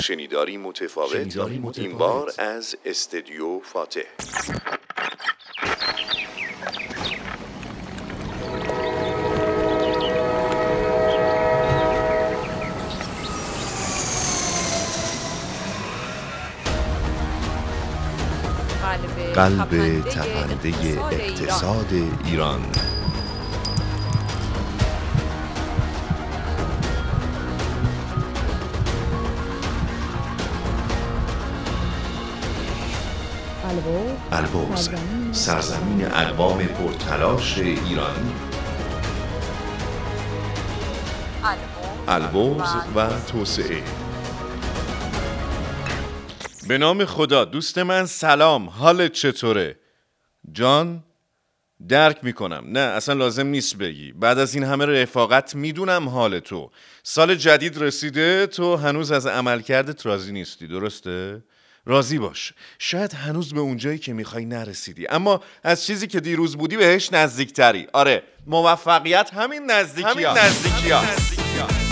شنیداری متفاوت. این بار از استدیو فاتح. قلب تپنده اقتصاد ایران. البرز سرزمین اقوام پرتلاش ایران البرز و توسعه. به نام خدا دوست من سلام حالت چطوره؟ جان درک می‌کنم. نه اصلا لازم نیست بگی. بعد از این همه رفاقت می‌دونم حال تو. سال جدید رسیده تو هنوز از عملکردت راضی نیستی درسته؟ راضی باش. شاید هنوز به اونجایی که می‌خوای نرسیدی. اما از چیزی که دیروز بودی بهش نزدیکتری. آره موفقیت همین نزدیکی همین نزدیکی.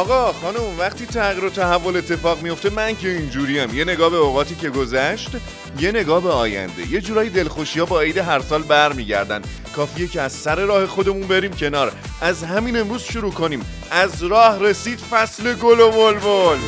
آقا خانم وقتی تغییر و تحول اتفاق میفته من که اینجوریم. یه نگاه به اوقاتی که گذشت یه نگاه به آینده. یه جورایی دلخوشی ها با عید هر سال برمیگردن. کافیه که از سر راه خودمون بریم کنار. از همین امروز شروع کنیم. از راه رسید فصل گل و بلبل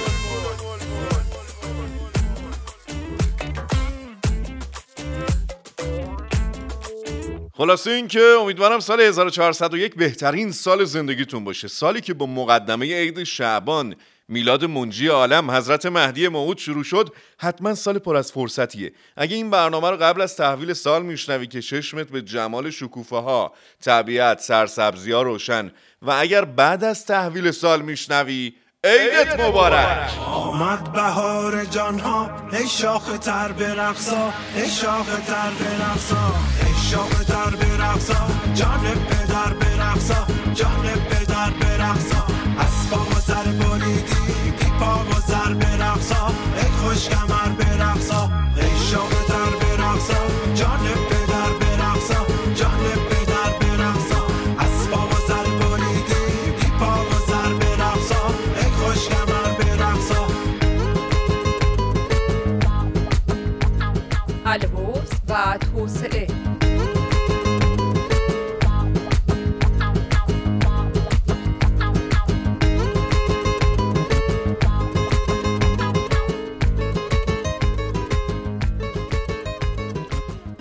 خلاصه این که امیدوارم سال 1401 بهترین سال زندگیتون باشه. سالی که با مقدمه عید شعبان میلاد منجی عالم حضرت مهدی موعود شروع شد حتما سال پر از فرصتیه. اگه این برنامه رو قبل از تحویل سال میشنوی که چشمت به جمال شکوفه ها طبیعت سرسبزی ها روشن و اگر بعد از تحویل سال میشنوی عیدت مبارک! آمد بهار جان ها ای شاخ تر برقصا ای شاخ تر برقصا ای شاخ تر برقصا جان پدر برقصا جان پدر برقصا. اسبا و سر بریدی بی پا و سر برقصا ای خوش کمر برقصا.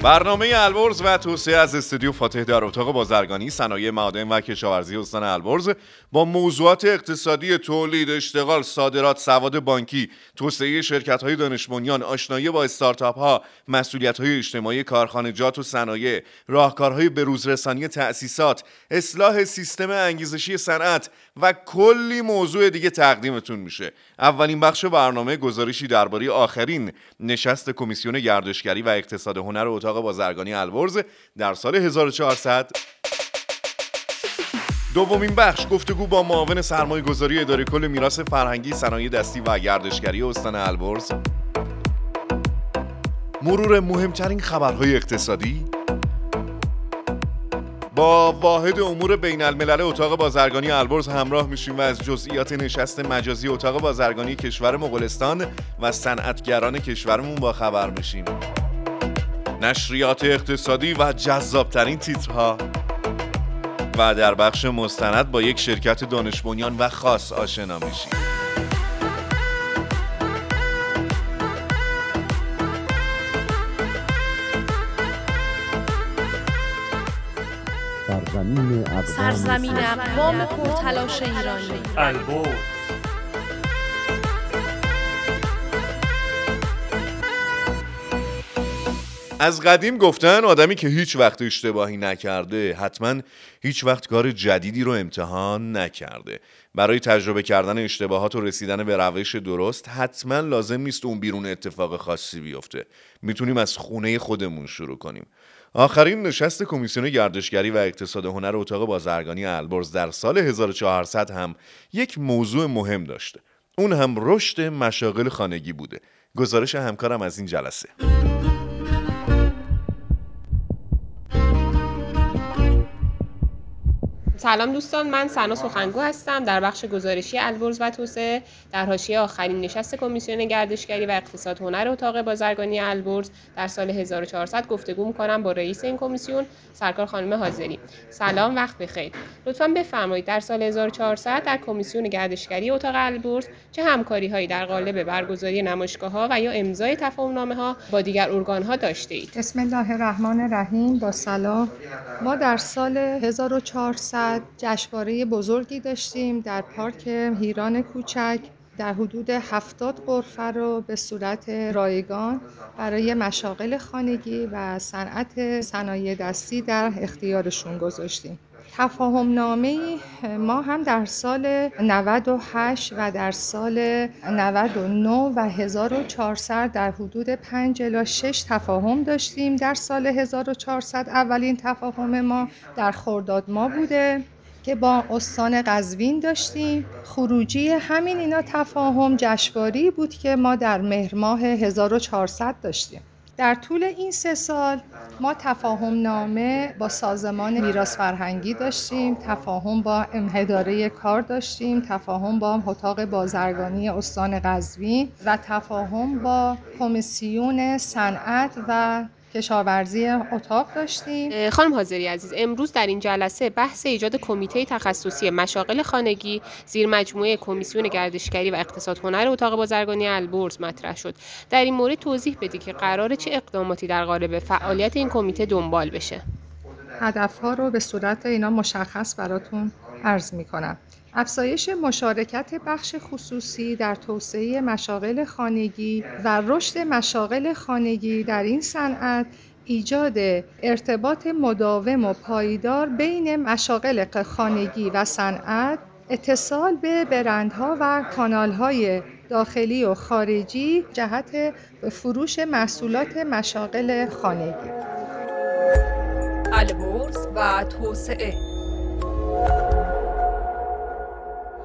برنامه البرز و توسعه از استودیو فاتح در اتاق بازرگانی صنایع معادن و کشاورزی استان البرز با موضوعات اقتصادی تولید اشتغال صادرات سواد بانکی توسعه شرکت های دانش بنیان آشنایی با استارتاپ ها مسئولیت های اجتماعی کارخانجات و صنایع راهکارهای بروزرسانی تأسیسات اصلاح سیستم انگیزشی صنعت و کلی موضوع دیگه تقدیمتون میشه. اولین بخش برنامه گزارشی درباره آخرین نشست کمیسیون گردشگری و اقتصاد هنر اتاق بازرگانی البرز در سال 1400 دومین بخش گفتگو با معاون سرمایه گذاری اداره کل میراث فرهنگی صنایع دستی و گردشگری استان البرز مرور مهمترین خبرهای اقتصادی. با واحد امور بین الملل اتاق بازرگانی البرز همراه میشیم و از جزئیات نشست مجازی اتاق بازرگانی کشور مغولستان و صنعتگران کشورمون با خبر میشیم. نشریات اقتصادی و جذابترین تیترها. و در بخش مستند با یک شرکت دانش بنیان و خاص آشنا میشیم. سرزمین اقوام سرزمین اقوام پرتلاش ایرانی. البرز از قدیم گفتن آدمی که هیچ وقت اشتباهی نکرده حتما هیچ وقت کار جدیدی رو امتحان نکرده. برای تجربه کردن اشتباهات و رسیدن به روش درست حتما لازم نیست اون بیرون اتفاق خاصی بیفته. می‌تونیم از خونه خودمون شروع کنیم. آخرین نشست کمیسیون گردشگری و اقتصاد هنر اتاق بازرگانی البرز در سال 1400 هم یک موضوع مهم داشته. اون هم رشد مشاغل خانگی بوده. گزارش همکارم از این جلسه. سلام دوستان من سنا سخنگو هستم در بخش گزارشی البرز و توسعه. در حاشیه آخرین نشست کمیسیون گردشگری و اقتصاد هنر اتاق بازرگانی البرز در سال 1400 گفتگو می‌کنم با رئیس این کمیسیون سرکار خانم حاضری. سلام وقت بخیر. لطفا بفرمایید در سال 1400 در کمیسیون گردشگری اتاق البرز چه همکاری هایی در قالب برگزاری نمایشگاه ها و یا امضای تفاهم نامه ها با دیگر ارگان ها داشته اید؟ بسم الله الرحمن الرحیم. با سلام. ما در سال 1400 جشنواره بزرگی داشتیم در پارک هیران کوچک. در حدود هفتاد قرفه رو به صورت رایگان برای مشاغل خانگی و صنعت صنایع دستی در اختیارشون گذاشتیم. تفاهم نامه ما هم در سال 98 و در سال 99 و 1400 در حدود 5 الی 6 تفاهم داشتیم. در سال 1400 اولین تفاهم ما در خرداد ما بوده. که با استان قزوین داشتیم. خروجی همین اینا تفاهم جشنواری بود که ما در مهر ماه 1400 داشتیم. در طول این سه سال ما تفاهم نامه با سازمان میراث فرهنگی داشتیم تفاهم با اداره کار داشتیم تفاهم با اتاق بازرگانی استان قزوین و تفاهم با کمیسیون صنعت و کشاورزی اتاق داشتیم. خانم حاضری عزیز امروز در این جلسه بحث ایجاد کمیته تخصصی مشاغل خانگی زیر مجموعه کمیسیون گردشگری و اقتصاد هنر اتاق بازرگانی البرز مطرح شد. در این مورد توضیح بدید که قرار چه اقداماتی در قالب فعالیت این کمیته دنبال بشه. هدفها رو به صورت اینا مشخص براتون عرض می کنم افزایش مشارکت بخش خصوصی در توسعه مشاغل خانگی و رشد مشاغل خانگی در این صنعت ایجاد ارتباط مداوم و پایدار بین مشاغل خانگی و صنعت اتصال به برندها و کانالهای داخلی و خارجی جهت فروش محصولات مشاغل خانگی. البرز و توسعه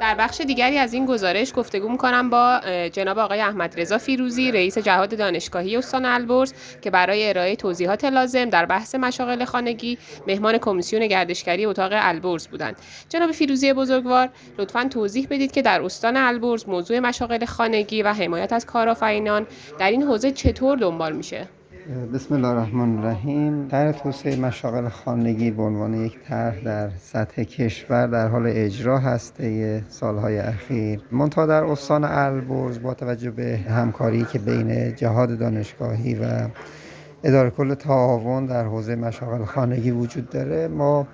در بخش دیگری از این گزارش گفتگو می‌کنم با جناب آقای احمد رضا فیروزی رئیس جهاد دانشگاهی استان البرز که برای ارائه توضیحات لازم در بحث مشاغل خانگی مهمان کمیسیون گردشگری اتاق البرز بودند. جناب فیروزی بزرگوار لطفا توضیح بدید که در استان البرز موضوع مشاغل خانگی و حمایت از کارآفرینان در این حوزه چطور دنبال میشه؟ بسم الله الرحمن الرحیم. طرح توسعه مشاغل خانگی به عنوان یک طرح در سطح کشور در حال اجرا هست سالهای اخیر. منتها در استان البرز با توجه به همکاری که بین جهاد دانشگاهی و اداره کل تعاون در حوزه مشاغل خانگی وجود داره ما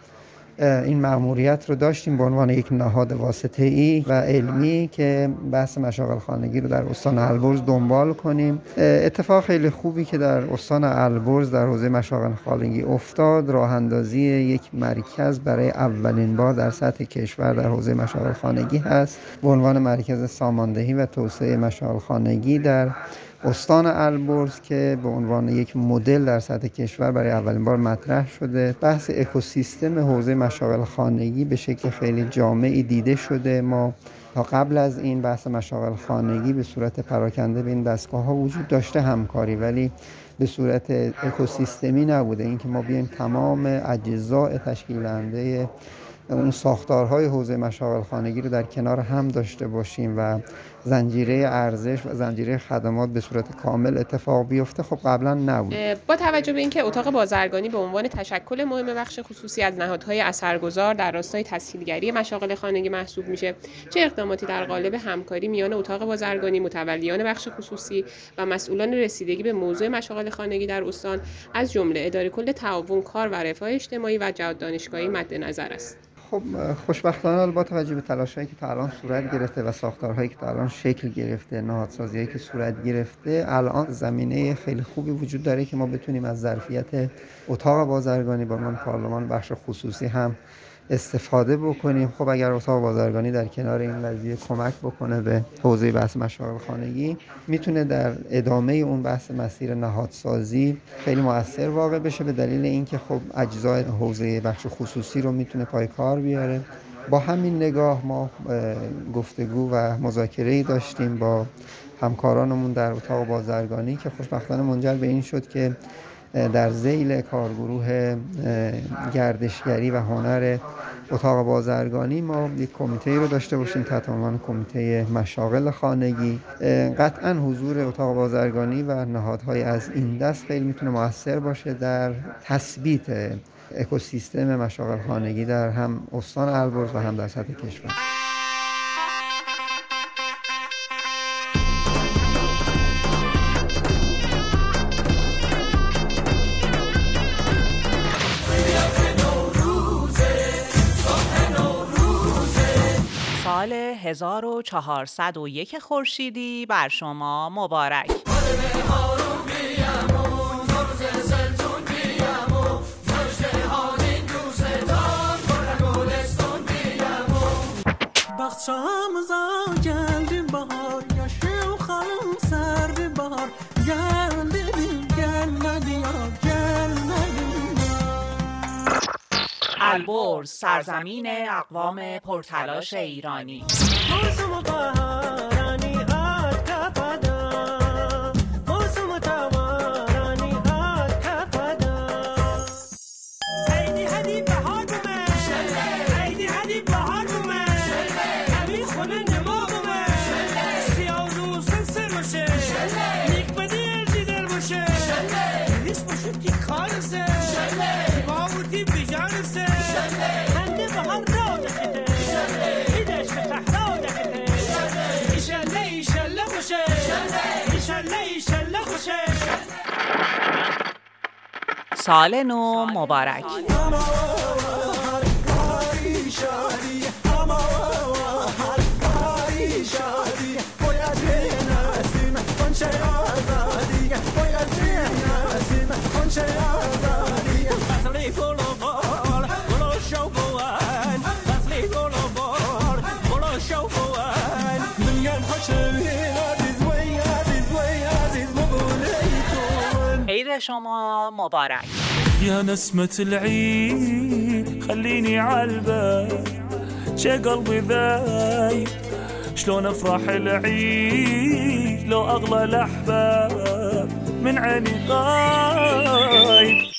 این مأموریت رو داشتیم به عنوان یک نهاد واسطه ای و علمی که بحث مشاغل خانگی رو در استان البرز دنبال کنیم. اتفاق خیلی خوبی که در استان البرز در حوزه مشاغل خانگی افتاد راه اندازی یک مرکز برای اولین بار در سطح کشور در حوزه مشاغل خانگی هست. به عنوان مرکز ساماندهی و توسعه مشاغل خانگی در استان البرز که به عنوان یک مدل در سطح کشور برای اولین بار مطرح شده. بحث اکوسیستم حوزه مشاغل خانگی به شکل خیلی جامعی دیده شده. ما تا قبل از این بحث مشاغل خانگی به صورت پراکنده به این دستگاه ها وجود داشته همکاری ولی به صورت اکوسیستمی نبوده. اینکه ما بیایم تمام اجزاء تشکیل دهنده اون ساختارهای حوزه مشاغل خانگی رو در کنار هم داشته باشیم و زنجیره ارزش و زنجیره خدمات به صورت کامل اتفاق بیفته. خب قبلا نبود. با توجه به اینکه اتاق بازرگانی به عنوان تشکل مهم بخش خصوصی از نهادهای اثرگذار در راستای تسهیلگری مشاغل خانگی محسوب میشه چه اقداماتی در قالب همکاری میان اتاق بازرگانی متولیان بخش خصوصی و مسئولان رسیدگی به موضوع مشاغل خانگی در استان از جمله اداره کل تعاون کار و رفاه اجتماعی و جهاد دانشگاهی مد نظر است؟ خب خوشبختانه با توجه به تلاشهایی که تا الان صورت گرفته و ساختارهایی که تا الان شکل گرفته نهادسازیهایی که صورت گرفته الان زمینه خیلی خوبی وجود داره که ما بتونیم از ظرفیت اتاق بازرگانی با من پارلمان بخش خصوصی هم استفاده بکنیم. خب اگر اتاق بازرگانی در کنار این قضیه کمک بکنه به حوزه بحث مشاغل خانگی می‌تونه در ادامه اون بحث مسیر نهادسازی خیلی موثر واقع بشه به دلیل اینکه خب اجزای حوزه بخش خصوصی رو می‌تونه پای کار بیاره. با همین نگاه ما گفتگو و مذاکره داشتیم با همکارانمون در اتاق بازرگانی که خوشبختانه منجر به این شد که در زیل کارگروه گردشگری و هنر اتاق بازرگانی ما یک کمیته رو داشته باشیم تحت عنوان کمیته مشاغل خانگی. قطعا حضور اتاق بازرگانی و نهادهای از این دست خیلی می‌تونه موثر باشه در تثبیت اکوسیستم مشاغل خانگی در هم استان البرز و هم در سطح کشور. 1401 خورشیدی بر شما مبارک. بخشم geldi البرز سرزمین اقوام پرتلاش ایرانی. سال نو مبارک. عید شما مبارک. يا نسمة العيد خليني عالبال شي قلبي ذايب شلون افرح العيد لو اغلى الاحباب من عيني غايب.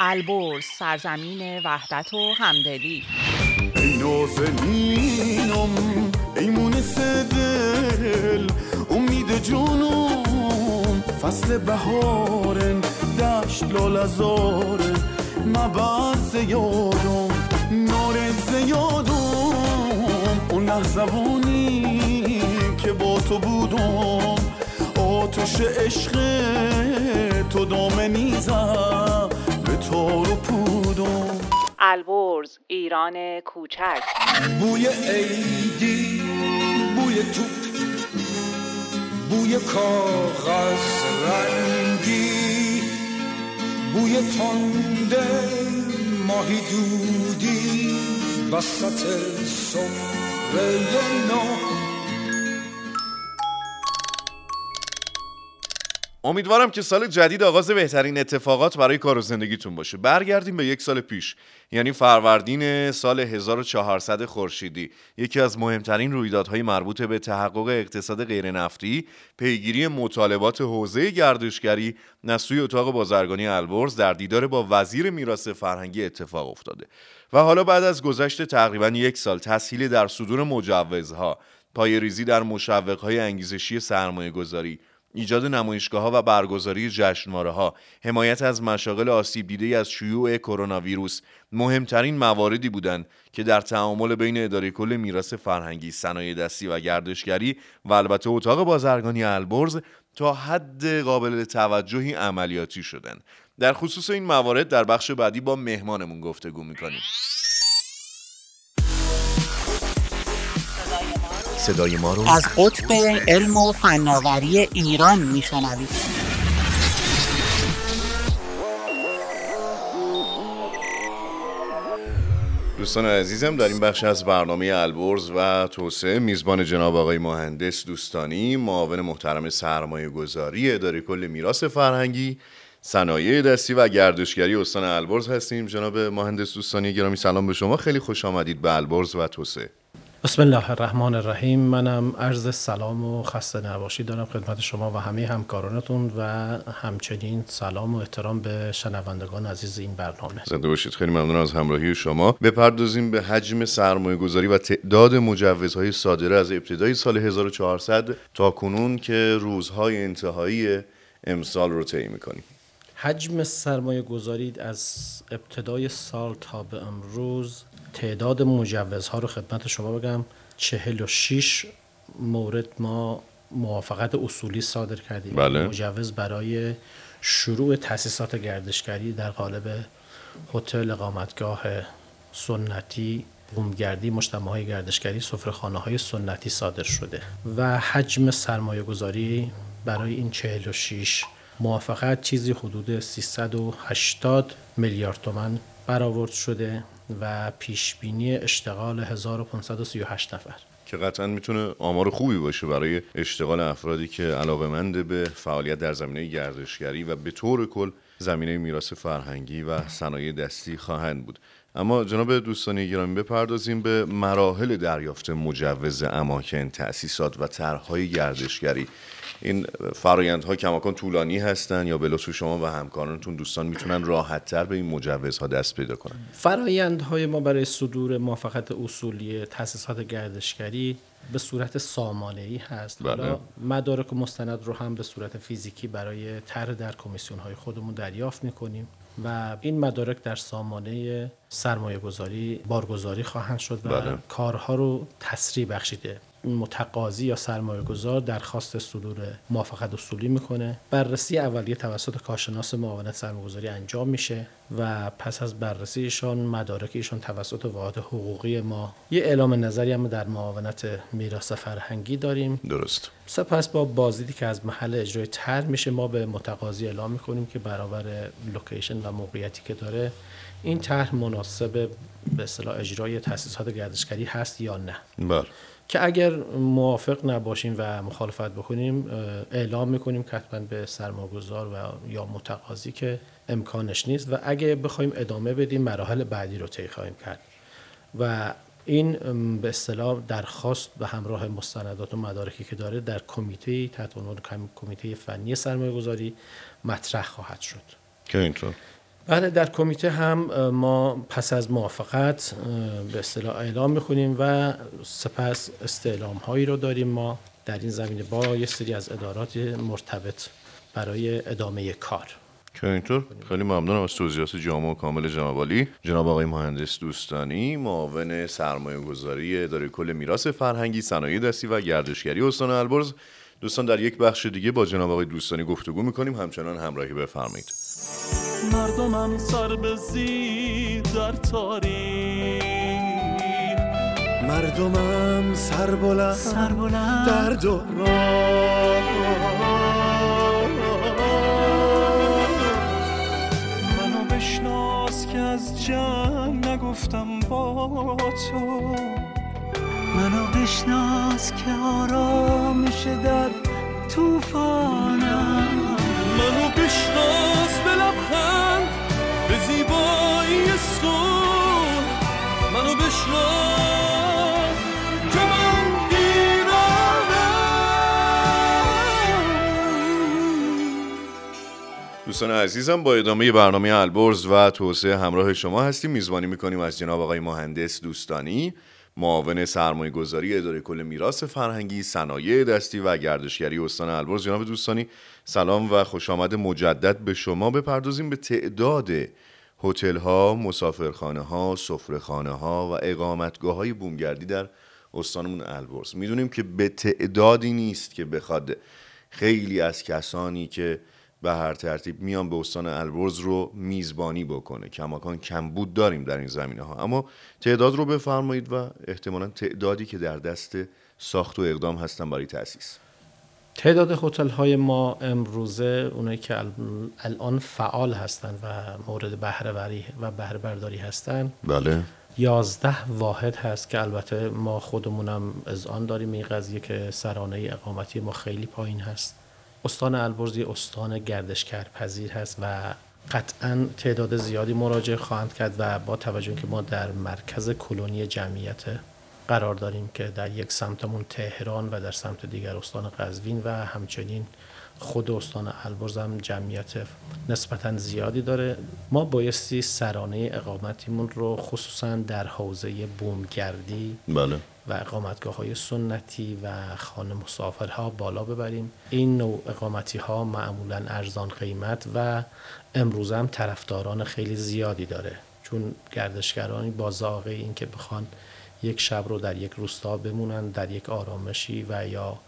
البرز سرزمین وحدت و همدلی. ای نازنینم ای مونس دل امید جونم فصل بهارن دشت لال زاره مبر زیادم نار زیادم اون لحظوانی که با تو بودم. آتش عشق تو دامنی زد به تار و پودم. البرز ایران کوچک. بوی عیدی بوی توپ بوی کاغذ رنگی بوی تنده ماهی دودی وسط سفره نو امیدوارم که سال جدید آغاز بهترین اتفاقات برای کار و زندگیتون باشه. برگردیم به یک سال پیش یعنی فروردین سال 1400 خورشیدی. یکی از مهمترین رویدادهای مربوط به تحقق اقتصاد غیر نفتی پیگیری مطالبات حوزه گردشگری از سوی اتاق بازرگانی البرز در دیدار با وزیر میراث فرهنگی اتفاق افتاده. و حالا بعد از گذشت تقریبا یک سال تسهیل در صدور مجوزها پایریزی در مشوقهای انگیزشی سرمایه گذاری ایجاد نمایشگاه ها و برگزاری جشنواره ها، حمایت از مشاغل آسیب دیده از شیوع کرونا ویروس مهمترین مواردی بودند که در تعامل بین اداره کل میراث فرهنگی، صنایع دستی و گردشگری و البته اتاق بازرگانی البرز تا حد قابل توجهی عملیاتی شدند. در خصوص این موارد در بخش بعدی با مهمانمون گفتگو می‌کنیم. صدای ما رو از قطب علم و فناوری ایران میشنوید. دوستان عزیزم در این بخش از برنامه البرز و توسعه. میزبان جناب آقای مهندس دوستانی معاون محترم سرمایه گذاری اداره کل میراث فرهنگی صنایع دستی و گردشگری استان البرز هستیم. جناب مهندس دوستانی گرامی سلام به شما. خیلی خوش آمدید به البرز و توسعه. بسم الله الرحمن الرحیم. منم عرض سلام و خسته نباشید. دارم خدمت شما و همه همکارانتون و همچنین سلام و احترام به شنوندگان عزیز این برنامه. زنده باشید. خیلی ممنون از همراهی شما. بپردازیم به حجم سرمایه گذاری و تعداد مجوزهای صادره از ابتدای سال 1400 تا کنون که روزهای انتهایی امسال رو طی می‌کنیم. حجم سرمایه گذاری از ابتدای سال تا به امروز تعداد مجوزها رو خدمت شما بگم. 46 مورد ما موافقت اصولی صادر کردیم. بله. مجوز برای شروع تاسیسات گردشگری در قالب هتل اقامتگاه سنتی بومگردی مجتمع های گردشگری سفره‌خانه های سنتی صادر شده. و حجم سرمایه گذاری برای این 46 موافقت چیزی حدود 380 میلیارد تومن برآورد شده. و پیش بینی اشتغال 1538 نفر. که قطعا می‌تونه آمار خوبی باشه برای اشتغال افرادی که علاقمند به فعالیت در زمینه گردشگری و به طور کل زمینه میراث فرهنگی و صنایع دستی خواهند بود. اما جناب دوستانی گرامی بپردازیم به مراحل دریافت مجوز اماکن تأسیسات و طرحهای گردشگری. این فرایندها کماکان طولانی هستند یا لطف شما و همکارانتون دوستان می‌تونن راحتتر به این مجوزها دست پیدا کنن؟ فرایندهای ما برای صدور موافقت اصولی تأسیسات گردشگری به صورت سامانه ای هست بله. حالا مدارک و مستند رو هم به صورت فیزیکی برای طرح در کمیسیون های خودمون دریافت می‌کنیم و این مدارک در سامانه سرمایه گذاری بارگذاری خواهند شد و بله. کارها رو تسریع بخشیده متقاضی یا سرمایه گذار درخواست صدور موافقت اصولی می‌کنه. بررسی اولیه توسط کارشناس معاونت سرمایه گذاری انجام میشه و پس از بررسی ایشان مدارک ایشان توسط واحد حقوقی ما. یه اعلام نظری هم در معاونت میراث فرهنگی داریم. درست. سپس با بازدیدی که از محل اجرای طرح میشه ما به متقاضی اعلام می‌کنیم که برابر لوکیشن و موقعیتی که داره این طرح مناسب به اصطلاح اجرای تاسیسات گردشگری هست یا نه. بله. که اگر موافق نباشیم و مخالفت بکنیم اعلام می‌کنیم که حتما به سرمایه‌گذار و یا متقاضی که امکانش نیست و اگه بخوایم ادامه بدیم مراحل بعدی رو طی خواهیم کرد. و این به اصطلاح درخواست به همراه مستندات و مدارکی که داره در کمیته تحت عنوان کم- کمیته فنی سرمایه گذاری مطرح خواهد شد. که اینطور. بله در کمیته هم ما پس از موافقت به اصطلاح اعلام می‌کنیم و سپس استعلام هایی رو داریم. ما در این زمینه با یه سری از ادارات مرتبط برای ادامه کار. که اینطور خیلی ممنونم از توضیحات جامع و کامل جناب جناب آقای مهندس دوستانی معاون سرمایه گذاری اداره کل میراث فرهنگی صنایع دستی و گردشگری استان البرز. دوستان در یک بخش دیگه با جناب آقای دوستانی گفتگو می‌کنیم. همچنان همراهی بفرمایید. مردمم سر به زیر در تاریخ مردمم سر بلند, سر بلند در دوران. منو بشناس که از جنگ نگفتم با تو. منو بشناس که آرامش در توفانم منو بشناس به لبخند به زیبایی صبح منو بشناس که من ایرانم دوستان عزیزم با ادامه برنامه البرز و توسعه همراه شما هستیم. میزبانی می‌کنیم از جناب آقای مهندس دوستانی. معاون سرمایه گذاری اداره کل میراث فرهنگی صنایع دستی و گردشگری استان البرز. جناب دوستانی سلام و خوش آمد مجدد به شما. بپردازیم به تعداد هتل ها، مسافرخانه ها، ها و اقامتگاه های بومگردی در استانمون البرز. می‌دونیم که به تعدادی نیست که بخواد خیلی از کسانی که به هر ترتیب میان به استان البرز رو میزبانی بکنه. کماکان کمبود داریم در این زمینه ها اما تعداد رو بفرمایید و احتمالا تعدادی که در دست ساخت و اقدام هستن برای تأسیس. تعداد هتل های ما امروزه اونایی که ال- الان فعال هستند و مورد بهره وری و بهره برداری هستند بله. یازده واحد هست که البته ما خودمونم از آن داریم. این قضیه که سرانه اقامتی ما خیلی پایین هست. استان البرز یه استان گردشگر پذیر هست و قطعا تعداد زیادی مراجعه خواهند کرد و با توجه که ما در مرکز کلونی جمعیت قرار داریم که در یک سمتمون تهران و در سمت دیگر استان قزوین و همچنین خود استان البرز هم جمعیت نسبتا زیادی داره. ما بایستی سرانه اقامتیمون رو خصوصا در حوزه بومگردی بله. و اقامتگاه های سنتی و خانه مسافرها بالا ببریم. این نوع اقامتی ها معمولا ارزان قیمت و امروز هم طرفداران خیلی زیادی داره. چون گردشگرانی با زاغه این که بخوان یک شب رو در یک روستا بمونن در یک آرامشی و یا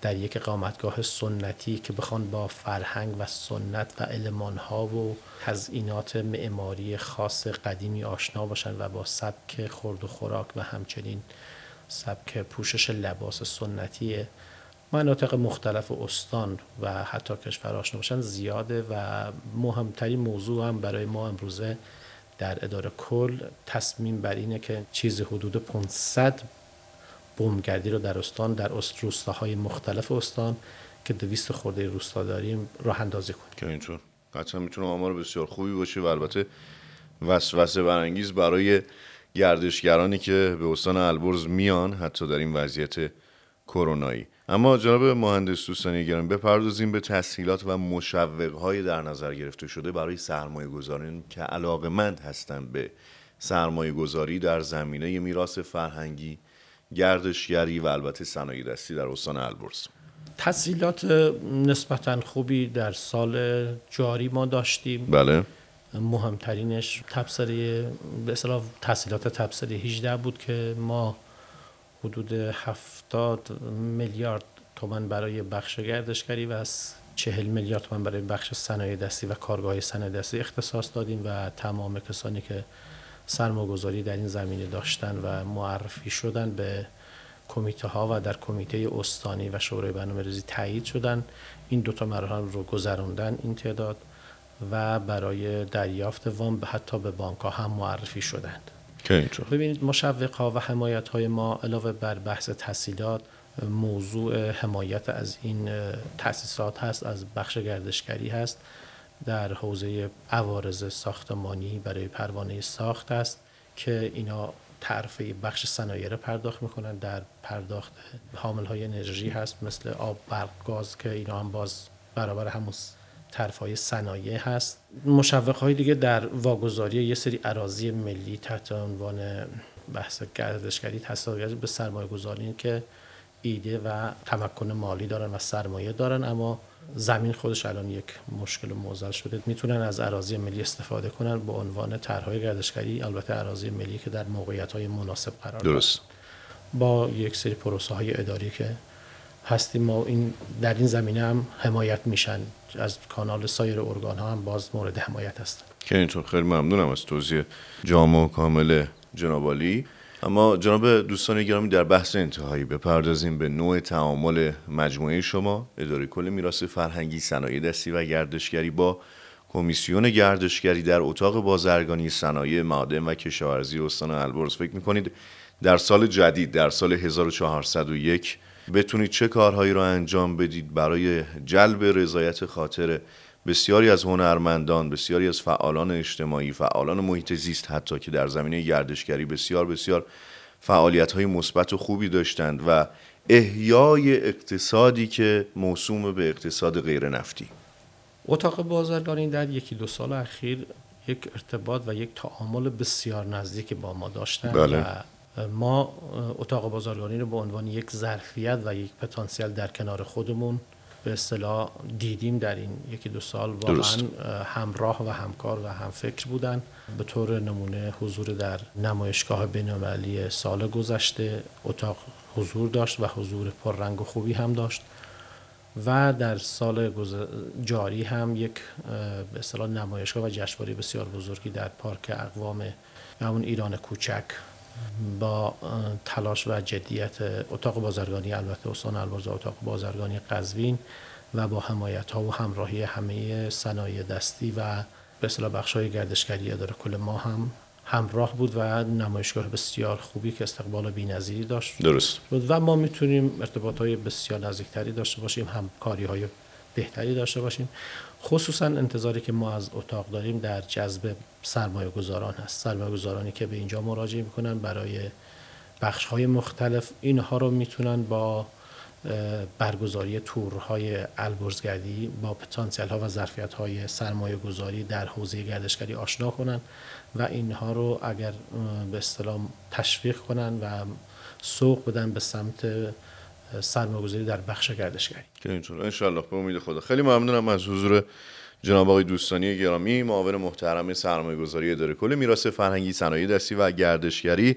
در یک اقامتگاه سنتی که بخوان با فرهنگ و سنت و ها و تزئینات معماری خاص قدیمی آشنا باشن و با سبک خورد و خوراک و همچنین سبک پوشش لباس سنتی مناطق مختلف استان و حتی کشور آشنا باشن زیاده و مهمترین موضوع هم برای ما امروزه در اداره کل تصمیم بر اینه که چیزی حدود 500 بومگردی رو در استان در روستاهای مختلف استان که دویست خورده روستا داریم راه اندازی کنیم. که اینطور. قطعا می‌تونه آمار بسیار خوبی باشه و البته وسوسه برانگیز برای گردشگرانی که به استان البرز میان حتی در این وضعیت کرونایی. اما جناب مهندس دوستانی گرم بپردازیم به تسهیلات و مشوقهای در نظر گرفته شده برای سرمایه گذارین که علاقمند هستند به سرمایه گذاری در زمینه میراث فرهنگی گردشگری و البته صنایع دستی در استان البرز. تسهیلات نسبتا خوبی در سال جاری ما داشتیم. بله. مهمترینش تبصره به اصطلاح تحصیلات تبصره 18 بود که ما حدود 70 میلیارد تومن برای بخش گردشگری و از 40 میلیارد تومن برای بخش صنایع دستی و کارگاه صنایع دستی اختصاص دادیم و تمام کسانی که سرمایه‌گذاری در این زمینه داشتن و معرفی شدن به کمیته ها و در کمیته استانی و شورای برنامه ریزی تایید شدن. این دوتا مراحل رو گذراندن این تعداد و برای دریافت وام حتی به بانک ها هم معرفی شدند. ببینید مشوق ها و حمایت های ما علاوه بر بحث تحصیلات موضوع حمایت از این تأسیسات هست از بخش گردشگری هست در حوزه عوارض ساختمانی برای پروانه ساخت است که اینا تعرفه بخش صنایع پرداخت می‌کنن. در پرداخت حامل های انرژی هست مثل آب برق گاز که اینا هم باز برابر همون طرف های صنایع هست. مشوق های دیگه در واگذاری یه سری عراضی ملی تحت عنوان بحث گردشگری تصاویر به سرمایه گذاری که ایده و تمکن مالی دارن و سرمایه دارن اما زمین خودش الان یک مشکل موزل شده. می‌تونن از اراضی ملی استفاده کنن به عنوان طرحهای گردشگری البته اراضی ملی که در موقعیت های مناسب قرار درست. با یک سری پروسه های اداری که هستیم ما این در این زمینه هم حمایت میشن. از کانال سایر ارگان ها هم باز مورد حمایت هستن. که اینطور خیلی ممنونم از توضیح جامع و کامل جناب اما جناب دوستان گرامی در بحث انتهایی بپردازیم به نوع تعامل مجموعه شما. اداره کل میراث فرهنگی صنایع دستی و گردشگری با کمیسیون گردشگری در اتاق بازرگانی صنایع معادن و کشاورزی استان البرز. فکر می‌کنید در سال جدید در سال 1401 بتونید چه کارهایی را انجام بدید برای جلب رضایت خاطر بسیاری از هنرمندان بسیاری از فعالان اجتماعی فعالان محیط زیست حتی که در زمینه گردشگری بسیار بسیار فعالیت های مثبت و خوبی داشتند و احیای اقتصادی که موسوم به اقتصاد غیر نفتی اتاق بازرگانی در یکی دو سال اخیر یک ارتباط و یک تعامل بسیار نزدیک با ما داشتن بله. و ما اتاق بازرگانی رو به عنوان یک ظرفیت و یک پتانسیل در کنار خودمون به اصطلاح دیدیم در این یکی دو سال واقعا همراه و همکار و همفکر بودن. به طور نمونه حضور در نمایشگاه بینالمللی سال گذشته اتاق حضور داشت و حضور پررنگ و خوبی هم داشت. و در سال جاری هم یک به اصطلاح نمایشگاه و جشنواره بسیار بزرگی در پارک اقوام همون ایران کوچک با تلاش و جدیت اتاق بازرگانی البته استان البرز و اتاق بازرگانی قزوین و با حمایت ها و همراهی همه صنایع دستی و به اصطلاح بخش های گردشگری اداره کل ما هم همراه بود و نمایشگاه بسیار خوبی که استقبال بی‌نظیری داشت. درست. و ما می‌تونیم ارتباط های بسیار نزدیکتری داشته باشیم همکاری های بهتری داشته باشیم. خصوصا انتظاری که ما از اتاق داریم در جذب سرمایه گذاران هست. سرمایه گذارانی که به اینجا مراجعه می‌کنن برای بخش های مختلف. اینها رو می‌تونن با برگزاری تورهای البرزگردی با پتانسیل ها و ظرفیت های سرمایه گذاری در حوزه گردشگری آشنا کنن و اینها رو اگر به اصطلاح تشویق کنن و سوق بدن به سمت سرمایه گذاری در بخش گردشگری. که اینطور. انشالله به امید خدا. خیلی ممنونم از حضور جناب آقای دوستانی گرامی معاون محترم سرمایه گذاری اداره کل میراث فرهنگی صنایع دستی و گردشگری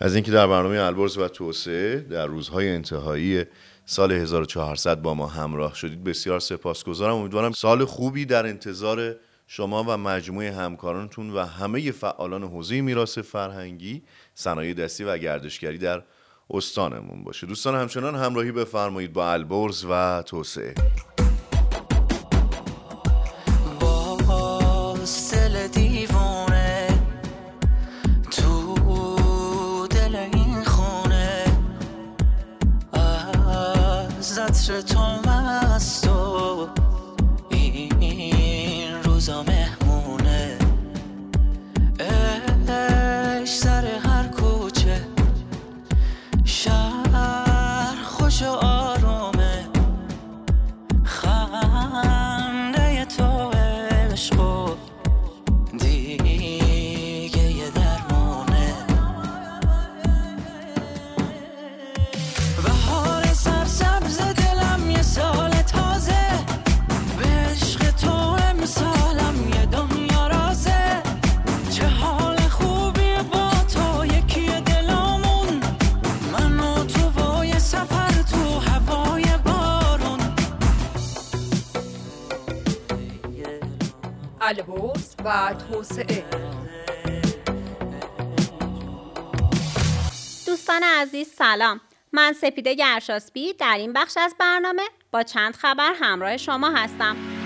از اینکه در برنامه البرز و توسعه در روزهای انتهایی سال 1400 با ما همراه شدید بسیار سپاسگزارم. امیدوارم سال خوبی در انتظار شما و مجموعه همکارانتون و همه فعالان حوزه میراث فرهنگی صنایع دستی و گردشگری در استانمون باشه. دوستان همچنان همراهی بفرمایید با البرز و توسعه. توسعه دوستان عزیز سلام. من سپیده گرشاسبی در این بخش از برنامه با چند خبر همراه شما هستم.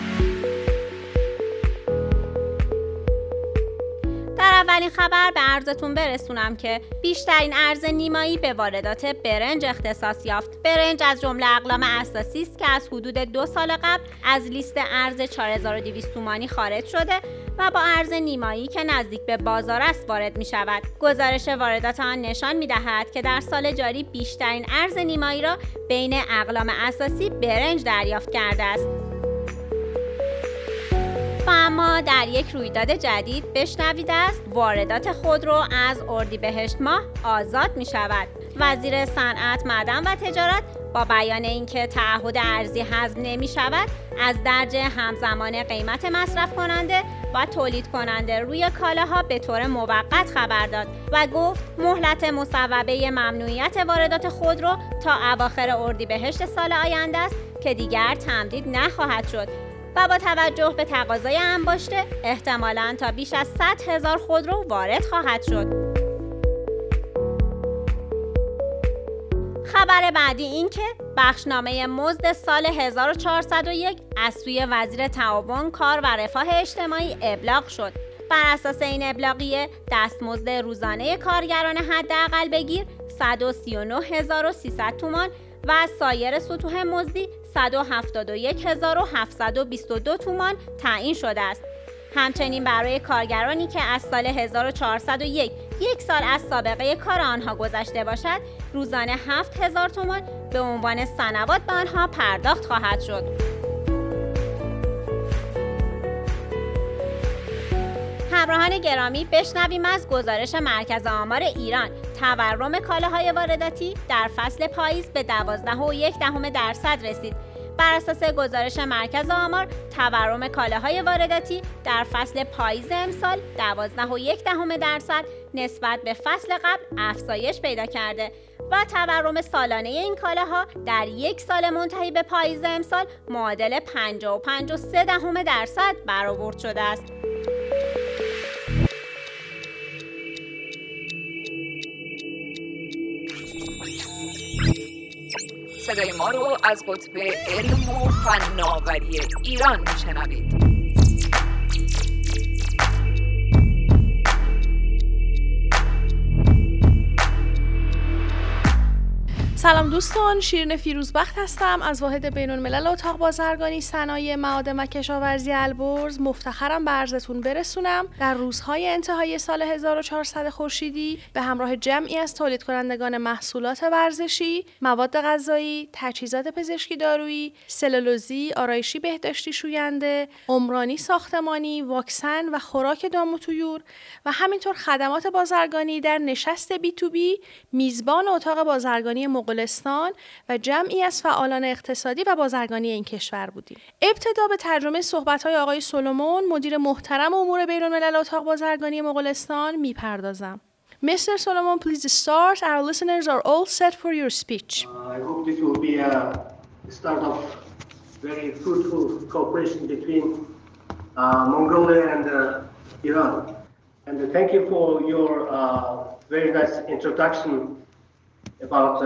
در اولین خبر به عرضتون برسونم که بیشترین ارز نیمایی به واردات برنج اختصاص یافت. برنج از جمله اقلام اساسی است که از حدود دو سال قبل از لیست ارز 4200 تومانی خارج شده و با ارز نیمایی که نزدیک به بازار است وارد می شود. گزارش واردات آن نشان می دهد که در سال جاری بیشترین ارز نیمایی را بین اقلام اساسی برنج دریافت کرده است. و اما در یک رویداد جدید بشنوید است واردات خودرو از اردیبهشت ماه آزاد می شود وزیر صنعت معدن و تجارت با بیان اینکه تعهد ارزی حذف نمی شود از درج همزمان قیمت مصرف کننده و تولید کننده روی کالاها به طور موقت خبر داد و گفت مهلت مصوبه ممنوعیت واردات خودرو تا اواخر اردیبهشت سال آینده است که دیگر تمدید نخواهد شد. و با توجه به تقاضای انباشته احتمالا تا بیش از 100 هزار خودرو وارد خواهد شد. خبر بعدی این که بخشنامه مزد سال 1401 از سوی وزیر تعاون کار و رفاه اجتماعی ابلاغ شد. بر اساس این ابلاغیه دستمزد روزانه کارگران حداقل بگیر 139300 تومان و سایر سطوح مزدی 171722 تومان تعیین شده است. همچنین برای کارگرانی که از سال 1401 یک سال از سابقه کار آنها گذشته باشد روزانه 7000 تومان به عنوان سنوات به آنها پرداخت خواهد شد. همراهان گرامی بشنویم از گزارش مرکز آمار ایران تورم کالاهای وارداتی در فصل پاییز به 12.1 دهم درصد رسید بر اساس گزارش مرکز آمار تورم کالاهای وارداتی در فصل پاییز امسال 12.1 دهم درصد نسبت به فصل قبل افزایش پیدا کرده و تورم سالانه این کالاها در یک سال منتهی به پاییز امسال معادل 55.3 دهم درصد برآورد شده است. صدای ما رو از قطب علم و فناوری ایران میشنوید. سلام دوستان شیرین فیروزبخت هستم. از واحد بین الملل اتاق بازرگانی صنایع معادن و کشاورزی البرز مفتخرم به عرضتون برسونم. در روزهای انتهای سال 1400 خورشیدی به همراه جمعی از تولید کنندگان محصولات ورزشی مواد غذایی تجهیزات پزشکی دارویی سلولوزی آرایشی بهداشتی شوینده عمرانی ساختمانی واکسن و خوراک دام و طیور و همینطور خدمات بازرگانی در نشست بی تو بی میزبان اتاق بازرگانی مغولستان و جمعی از فعالان اقتصادی و بازرگانی این کشور بودیم. ابتدا به ترجمه صحبت‌های آقای سولومون مدیر محترم امور بیرون‌الملل اتاق بازرگانی مغولستان می‌پردازم. Mr. Solomon, please start. Our listeners are all set for your speech. I hope this will be a start of very fruitful cooperation between uh, Mongolia and uh, Iran. And uh, thank you for your uh, very nice introduction about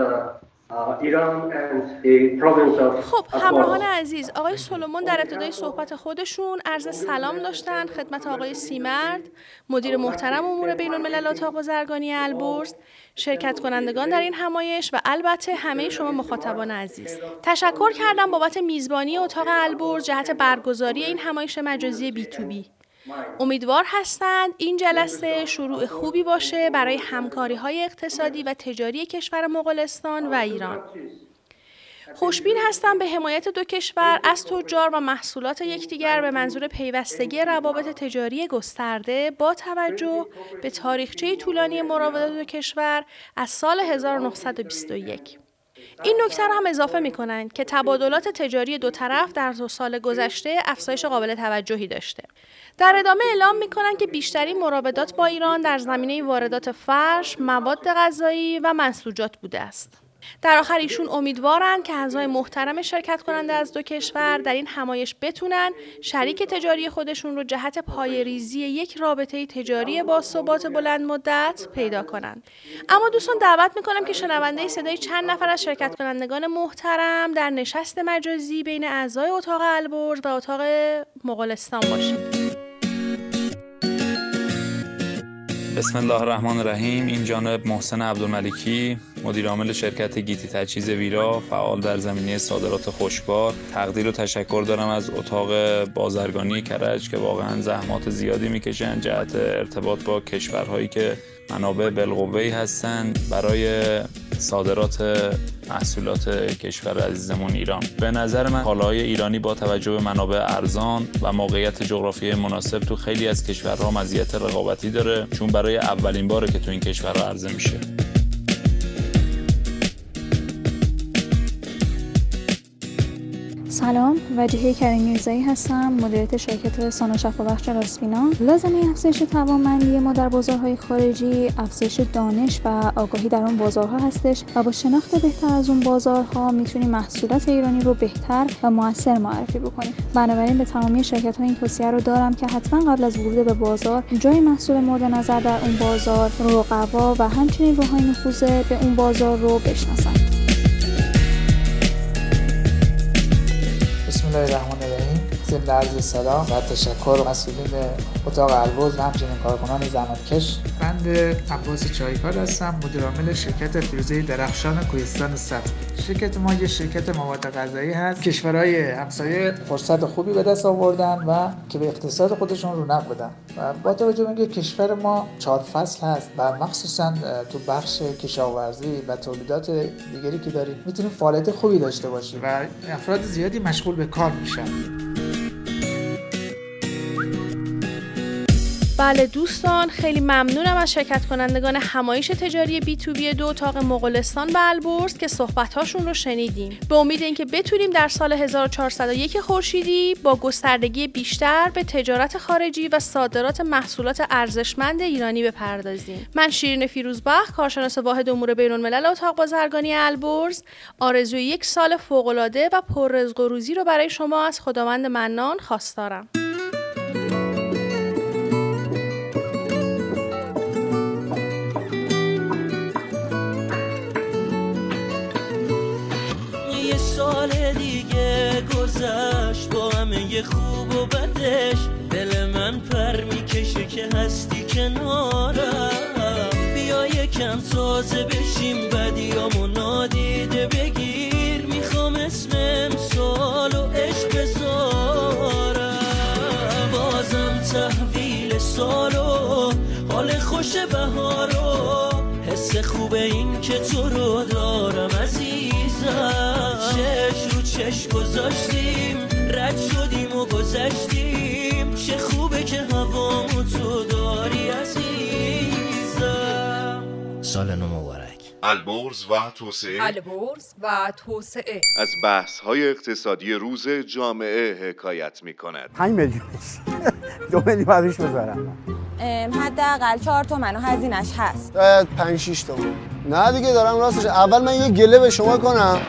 خب. همراهان عزیز آقای سولومون در ابتدای صحبت خودشون عرض سلام داشتن خدمت آقای سیمرد مدیر محترم امور بین الملل اتاق بازرگانی البرز شرکت کنندگان در این همایش و البته همه شما مخاطبان عزیز تشکر کردم بابت میزبانی اتاق البرز جهت برگزاری این همایش مجازی بی تو بی امیدوار هستند این جلسه شروع خوبی باشه برای همکاری های اقتصادی و تجاری کشور مغولستان و ایران. خوشبین هستم به حمایت دو کشور از تجار و محصولات یکدیگر به منظور پیوستگی روابط تجاری گسترده با توجه به تاریخچه طولانی مراودات دو کشور از سال 1921. این نکته هم اضافه می کنند که تبادلات تجاری دو طرف در دو سال گذشته افزایش قابل توجهی داشته. در ادامه اعلام می کنند که بیشترین مراودات با ایران در زمینه واردات فرش، مواد غذایی و منسوجات بوده است. در آخر ایشون امیدوارند که اعضای محترم شرکت کننده از دو کشور در این همایش بتونن شریک تجاری خودشون رو جهت پایریزی یک رابطه تجاری با ثبات بلند مدت پیدا کنند. اما دوستان دعوت می‌کنم که شنونده صدای چند نفر از شرکت کنندگان محترم در نشست مجازی بین اعضای اتاق البرز و اتاق مغولستان باشید. بسم الله الرحمن الرحیم این جانب محسن عبدالملکی مدیر عامل شرکت گیتی تجهیز ویرا فعال در زمینه صادرات خوشبار تقدیر و تشکر دارم از اتاق بازرگانی کرج که واقعا زحمات زیادی می‌کشن. جهت ارتباط با کشورهایی که منابع بالقوه هستند برای صادرات محصولات کشور عزیزمون ایران. به نظر من کالاهای ایرانی با توجه به منابع ارزان و موقعیت جغرافیایی مناسب تو خیلی از کشورها مزیت رقابتی داره چون برای اولین باره که تو این کشورها عرضه میشه. سلام وجیه کریم میرزایی هستم مدیریت شرکت سانا شفا بخش راسپینا. لازمه افزایش توانمندی ما در بازارهای خارجی افزایش دانش و آگاهی در اون بازارها هستش و با شناخت بهتر از اون بازارها می‌تونیم محصولات ایرانی رو بهتر و موثر معرفی بکنیم. بنابراین به تمامی شرکت ها این توصیه رو دارم که حتما قبل از ورود به بازار جای محصول مورد نظر در اون بازار رقبا و همچنین روهای نفوذ به اون بازار رو بشناسن بسم الله ضمن عرض سلام و تشکر مسئولین اتاق البرز و همچنین کارکنان زحمتکش. بند عباس چایکار هستم مدیر عامل شرکت فیروزه درخشان کوهستان صفر شرکت ما یه شرکت مواد غذایی هست. کشورهای همسایه فرصت خوبی به دست آوردن و که به اقتصاد خودشون رونق بدن. و با توجه به اینکه کشور ما چهار فصل هست و مخصوصا تو بخش کشاورزی و تولیدات دیگری که داریم می‌تونیم فعالیت خوبی داشته باشیم. و افراد زیادی مشغول به کار میشن. بله دوستان خیلی ممنونم از شرکت کنندگان همایش تجاری بی تو بی دو اتاق مغولستان و البرز که صحبت‌هاشون رو شنیدیم. به امید اینکه بتونیم در سال 1401 خورشیدی با گستردگی بیشتر به تجارت خارجی و صادرات محصولات ارزشمند ایرانی بپردازیم. من شیرین فیروزبخت کارشناس واحد امور بین‌الملل اتاق بازرگانی البرز. آرزوی یک سال فوق‌العاده و پررزق و روزی رو برای شما از خداوند منان خواستارم. خوب و بدش دل من پر می‌کشه که هستی کنارم. بیا یکم سازه بشیم بدیامو نادیده بگیر. می‌خوام اسمم امسال و عشق بذارم بازم تحویل سالو حال خوش بهار و حس خوب این که تو رو دارم عزیزم. چش رو چش گذاشتیم رد شد گذشتیم. چه خوبه که هوامو تو داری عزیزم. سال نو مبارک. البرز و توسعه. البرز و توسعه. از بحث های اقتصادی روز جامعه حکایت می کند پنج میلیون. دو میلیون بعدش بذارم حداقل چهار تومن و هزینش هست. شاید پنج شیش تومن. نه دیگه دارم راستش. اول من یه گله به شما کنم.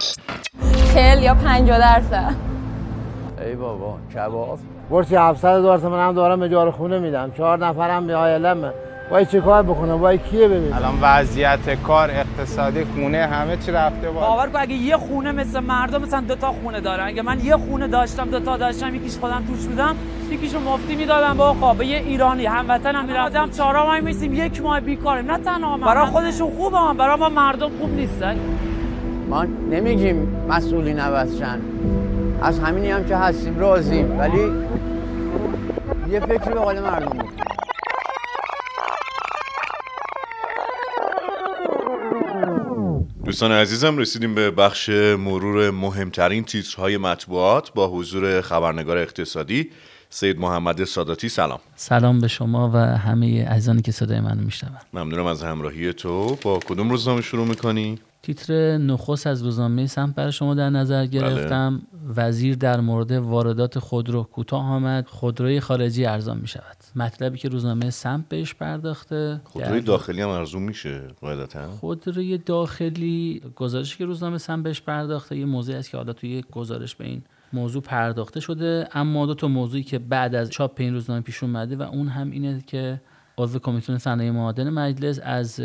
چهل یا پنجاه درصد؟ ای بابا کباب. برسی 700 هزار تومن هم دارم اجاره خونه میدم. چهار نفرم به آیلمه باید چه کار بکنم باید کیه ببینم الان وضعیت کار اقتصادی خونه همه چی رفته بالا. باور کن اگه یه خونه مثل مردم مثلا دو تا خونه دارن اگه من یه خونه داشتم دو تا داشتم یکیش خودم توش بودم یکیشو مفتی می‌دادم. با خواب یه ایرانی هموطنم می‌رفتم. چهارا ما میسیم یک ماه بیکاریم نه تنها من. برای خودشون خوبه هم برای ما مردم خوب نیستن. ما نمیگیم مسئولین عوض شن. از همینی هم که هستیم راضیم. ولی یه فکری به حال مردم بکنیم. دوستان عزیزم رسیدیم به بخش مرور مهمترین تیترهای مطبوعات با حضور خبرنگار اقتصادی سید محمد ساداتی. سلام. سلام به شما و همه عزیزانی که صدای منو میشنون. ممنونم از همراهی تو. با کدوم روزنامه شروع می‌کنی؟ تیتر نخست از روزنامه سمت برای شما در نظر گرفتم. وزیر در مورد واردات خودرو کوتاه آمد. خودروی خارجی ارزان می شود مطلبی که روزنامه سمت بهش پرداخته. خودروی داخلی هم ارزون میشه قاعدتا خودروی داخلی گزارشی که روزنامه سمت بهش پرداخته یه موضوعی است که حالا توی گزارش به این موضوع پرداخته شده. اما دو تا موضوعی که بعد از چاپ این روزنامه پیش اومده و اون هم اینه که عضو کمیسیون صنایع معادن مجلس از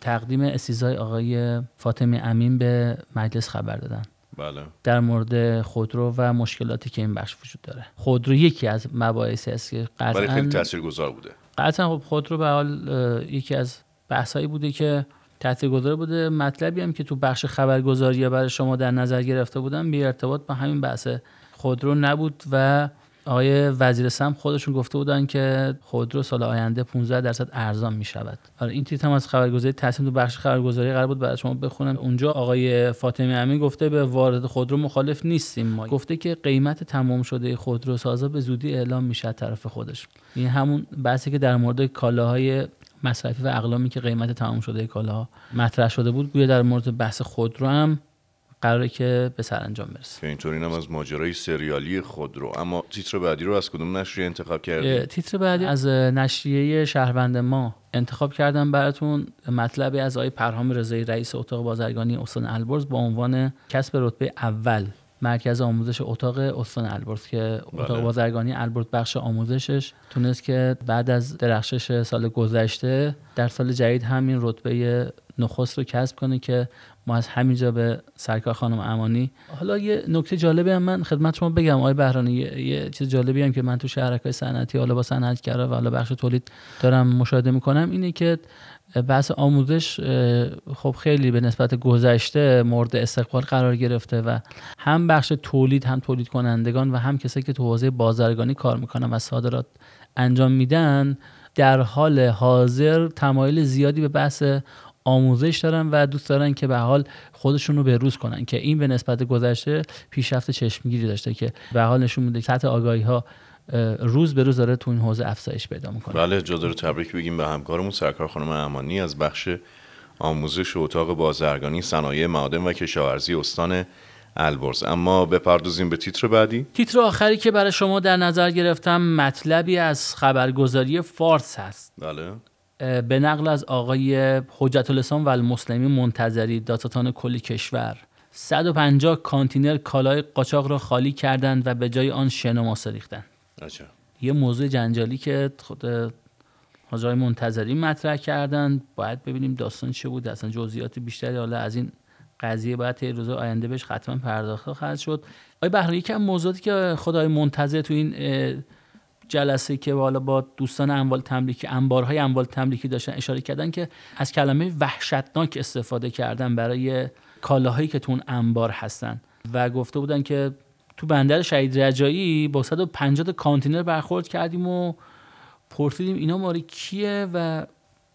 تقدیم استیزای آقای فاطمی امین به مجلس خبر دادن. بله. در مورد خودرو و مشکلاتی که این بخش وجود داره. خودرو یکی از مباحثی است که برای خیلی تاثیرگذار بوده. قطعا خب خودرو به حال یکی از بحثایی بوده که تاثیرگذار بوده. مطلبی هم که تو بخش خبرگزاری برای شما در نظر گرفته بودم بی ارتباط با همین بحث خودرو نبود و آقای وزیر سم خودشون گفته بودن که خودرو سال آینده 15 درصد ارزان می شود. حالا این تیتر هم از خبرگزاری تصمیم تو بخش خبرگزاری قرار بود برای شما بخونم. اونجا آقای فاطمی امین گفته به وارد خودرو مخالف نیستیم ما. گفته که قیمت تمام شده خودرو سازا به زودی اعلام میشه طرف خودش. این همون بحثی که در مورد کالاهای مصرفی و اقلامی که قیمت تمام شده کالاها مطرح شده بود گویا در مورد بحث خودرو هم قراره که به سرانجام برسه. که اینطور اینم از ماجرای سریالی خودرو اما تیتر بعدی رو از کدوم نشریه انتخاب کردی؟ تیتر بعدی از نشریه شهروند ما انتخاب کردم براتون. مطلبی از آقای پرهام رضایی رئیس اتاق بازرگانی استان البرز با عنوان کسب رتبه اول. مرکز آموزش اتاق استان البرز که اتاق بله. بازرگانی البرز بخش آموزشش تونست که بعد از درخشش سال گذشته در سال جدید همین رتبه نخست رو کسب کنه که ما از همینجا به سرکار خانم امانی حالا یه نکته جالبی هم من خدمت شما بگم آقای بهرانی یه, یه چیز جالبی هم که من تو شهرکای صنعتی حالا با صنعتگرا و حالا بخش تولید دارم مشاهده می‌کنم اینه که بحث آموزش خب خیلی به نسبت گذشته مورد استقبال قرار گرفته و هم بخش تولید هم تولید کنندگان و هم کسایی که تو حوزه بازرگانی کار می‌کنن و صادرات انجام میدن در حال حاضر تمایل زیادی به بحث آموزش دارن و دوست دارن که به حال خودشون رو بروز کنن که این به نسبت گذشته پیشرفت چشمگیری داشته که به حال نشون میده سطح آگاهی ها روز به روز داره تو این حوزه افزایش پیدا می‌کنه. بله جا داره تبریک بگیم به همکارمون سرکار خانم امانی از بخش آموزش اتاق بازرگانی صنایع معادن و کشاورزی استان البرز. اما بپردازیم به تیتر بعدی. تیتر آخری که برای شما در نظر گرفتم مطلبی از خبرگزاری فارس هست. بله. به نقل از آقای حجت الاسلام و المسلمی منتظری دادستان کلی کشور. 150 کانتینر کالای قاچاق را خالی کردند و به جای آن شنماسه ریختند. عجب. یه موضوع جنجالی که خود حاجای منتظری مطرح کردند باید ببینیم داستان چه بود اصلا جزئیات بیشتری. حالا از این قضیه باید تا روز آینده بهش حتما پرداخته خواهد شد. آیا بهرانی یکم موضوعاتی که خدای منتظر تو این جلسه که حالا با دوستان اموال تملیکی انبارهای اموال تملیکی داشتن اشاره کردن که از کلمه وحشتناک استفاده کردن برای کالاهایی که تو اون انبار هستن. و گفته بودن که تو بندر شهید رجایی با 150 کانتینر برخورد کردیم و پرسیدیم اینا ماری کیه و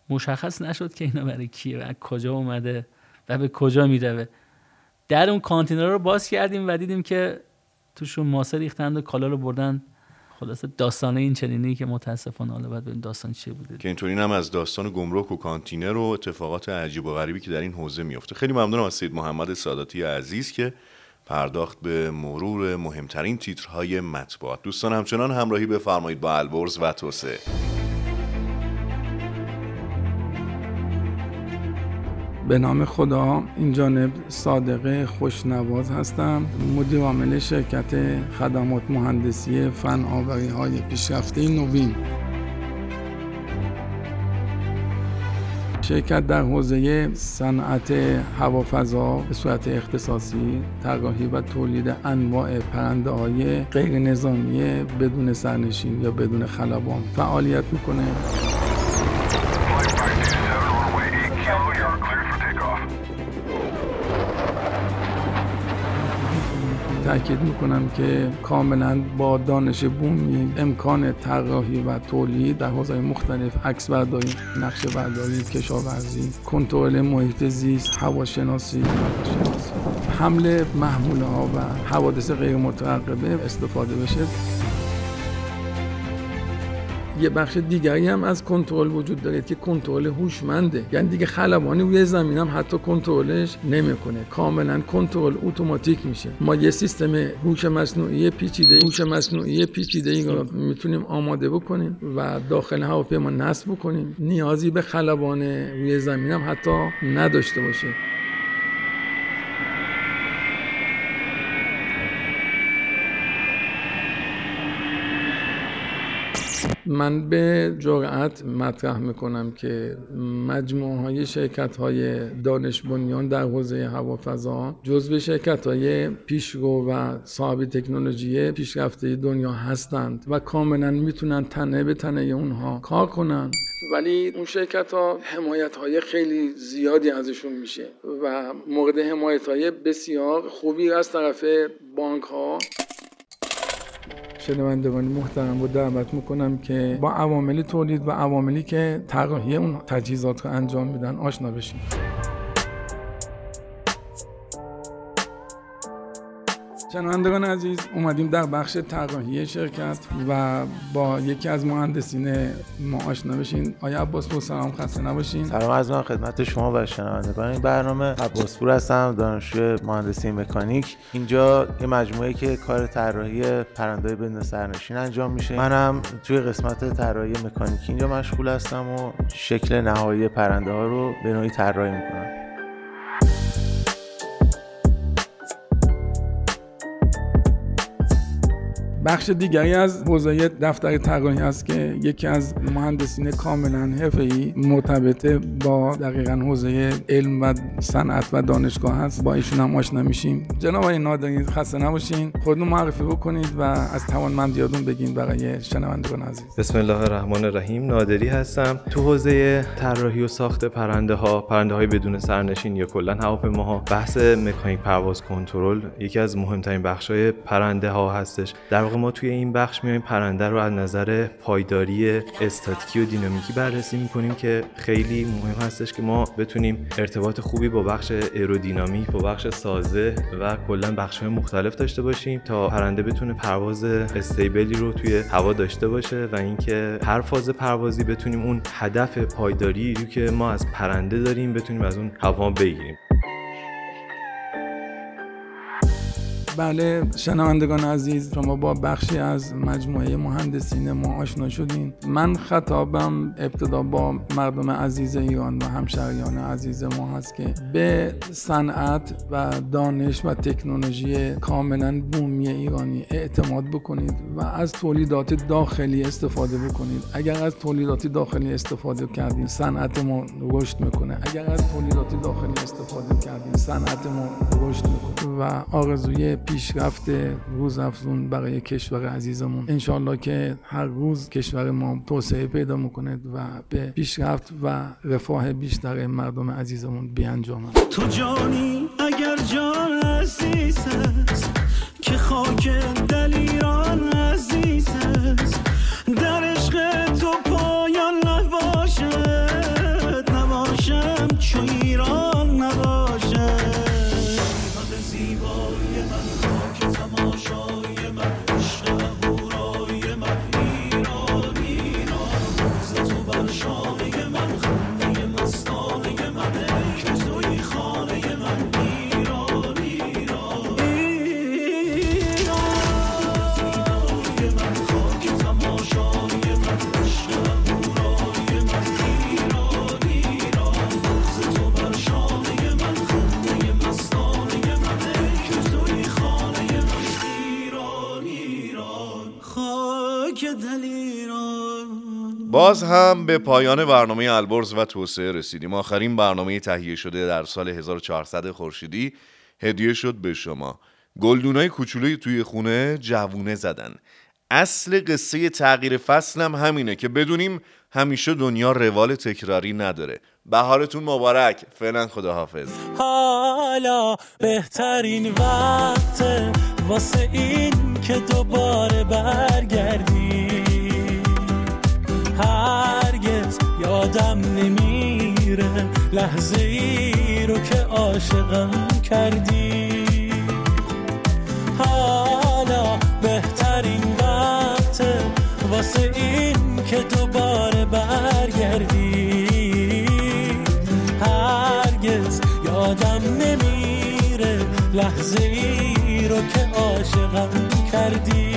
مشخص نشد که اینا برای کیه و از کجا اومده و به کجا میره. در اون کانتینر رو باز کردیم و دیدیم که توشون ماسه ریختند و کالا رو بردن. خلاصه داستانه این چنینی که متاسفانه حالا باید ببینیم داستان چی بوده. که اینطوری هم از داستان گمرک و کانتینر و اتفاقات عجیب و غریبی که در این حوزه میفته خیلی ممنونم از سید محمد ساداتی عزیز که پرداخت به مرور مهمترین تیترهای مطبوعات. دوستان همچنان همراهی بفرمایید با البرز و توسعه. به نام خدا این جانب صادقه خوشنواز هستم. مدیر عامل شرکت خدمات مهندسی فن آوری های پیشرفته نوین. شرکت در حوزه صنعت هوافضا به صورت اختصاصی طراحی و تولید انواع پرنده های غیر نظامی بدون سرنشین یا بدون خلبان فعالیت می‌کنه. تاکید می‌کنم که کاملا با دانش بومی امکان طراحی و تولید در حوزه مختلف عکس برداری نقشه برداری کشاورزی کنترل محیط زیست هواشناسی حمل محموله ها و حوادث غیر مترقبه استفاده بشه. یه بخش دیگری هم از کنترل وجود داره که کنترل هوشمنده. یعنی دیگه خلبانی روی زمین هم حتی کنترلش نمی‌کنه. کاملا کنترل اتوماتیک میشه. ما یه سیستم هوش مصنوعی پیچیده هوش مصنوعی پیچیده ای می‌تونیم آماده بکنیم و داخل هواپیما نصب بکنیم. نیازی به خلبان روی زمین هم حتی نداشته باشه. من به جرأت مطرح می‌کنم که مجموعه های شرکت های دانش بنیان در حوزه هوافضا جزو شرکت های پیشرو و صاحب تکنولوژی پیشرفته دنیا هستند و کاملا می‌تونن تنه به تنه اونها کار کنن. ولی اون شرکت ها حمایت های خیلی زیادی ازشون میشه و مورد حمایت های بسیار خوبی از طرف بانک ها شنوندگان محترم رو دعوت می‌کنم که با عوامل تولید و عواملی که طراحی اون تجهیزات رو انجام میدن آشنا بشیم شنوندگان عزیز اومدیم در بخش طراحی شرکت و با یکی از مهندسین ما آشنا بشین. آیا عباس پور سلام خسته نباشین؟ سلام از من خدمت شما و شنوندگان این برنامه. عباس پور هستم دانشجوی مهندسی مکانیک. اینجا یه مجموعه که کار طراحی پرنده بدون سرنشین انجام میشه. منم توی قسمت طراحی مکانیکی اینجا مشغول هستم و شکل نهایی پرنده ها رو به نوعی طراحی می‌کنم. بخش دیگری از حوزه دفتر طراحی است که یکی از مهندسین کاملا حرفه‌ای مرتبط با دقیقا حوزه علم و صنعت و دانشگاه هست. با ایشون هم آشنا میشیم. جناب آقای نادری خسته نباشین. خودتون معرفی بکنید و از توانمندیاتون بگین برای شنوندگان عزیز. بسم الله الرحمن الرحیم. نادری هستم. تو حوزه طراحی و ساخت پرنده ها پرنده های بدون سرنشین یا کلا هواپیماها بحث مکانیک پرواز کنترل یکی از مهمترین بخش های پرنده ها هستش. در ما توی این بخش میایم پرنده رو از نظر پایداری استاتیکی و دینامیکی بررسی می‌کنیم که خیلی مهم هستش که ما بتونیم ارتباط خوبی با بخش ایرودینامیک با بخش سازه و کلا بخش های مختلف داشته باشیم تا پرنده بتونه پرواز استیبلی رو توی هوا داشته باشه و اینکه هر فاز پروازی بتونیم اون هدف پایداری رو که ما از پرنده داریم بتونیم از اون هوا بگیریم. بله شنوندگان عزیز شما با بخشی از مجموعه مهندسین ما آشنا شدین. من خطابم ابتدا با مردم عزیز ایران و همشهریان عزیز ما هست که به صنعت و دانش و تکنولوژی کاملا بومی ایرانی اعتماد بکنید و از تولیدات داخلی استفاده بکنید. اگر از تولیدات داخلی استفاده کردین صنعت ما رشد می‌کنه. اگر از تولیدات داخلی استفاده کردین صنعت ما رشد می‌کنه. و آرزوی پیشرفت روز افزون برای کشور عزیزمون. انشالله که هر روز کشور ما توسعه پیدا می‌کنه و به پیشرفت و رفاه بیشتر مردم عزیزمون بیانجامد تو جانی اگر جان عزیز است که خاک دل باز هم به پایان برنامه البرز و توسعه رسیدیم. آخرین برنامه تهیه شده در سال 1400 خورشیدی هدیه شد به شما. گلدونای کوچولوی توی خونه جوونه زدن. اصل قصه تغییر فصل هم همینه که بدونیم همیشه دنیا روال تکراری نداره. بهارتون مبارک. فعلا خداحافظ. حالا بهترین وقت واسه این که دوباره برگردی هرگز یادم نمیره لحظه ای رو که عاشقم کردی. حالا بهترین وقت واسه این که دوباره برگردی. هرگز یادم نمیره لحظه ای رو که عاشقم کردی.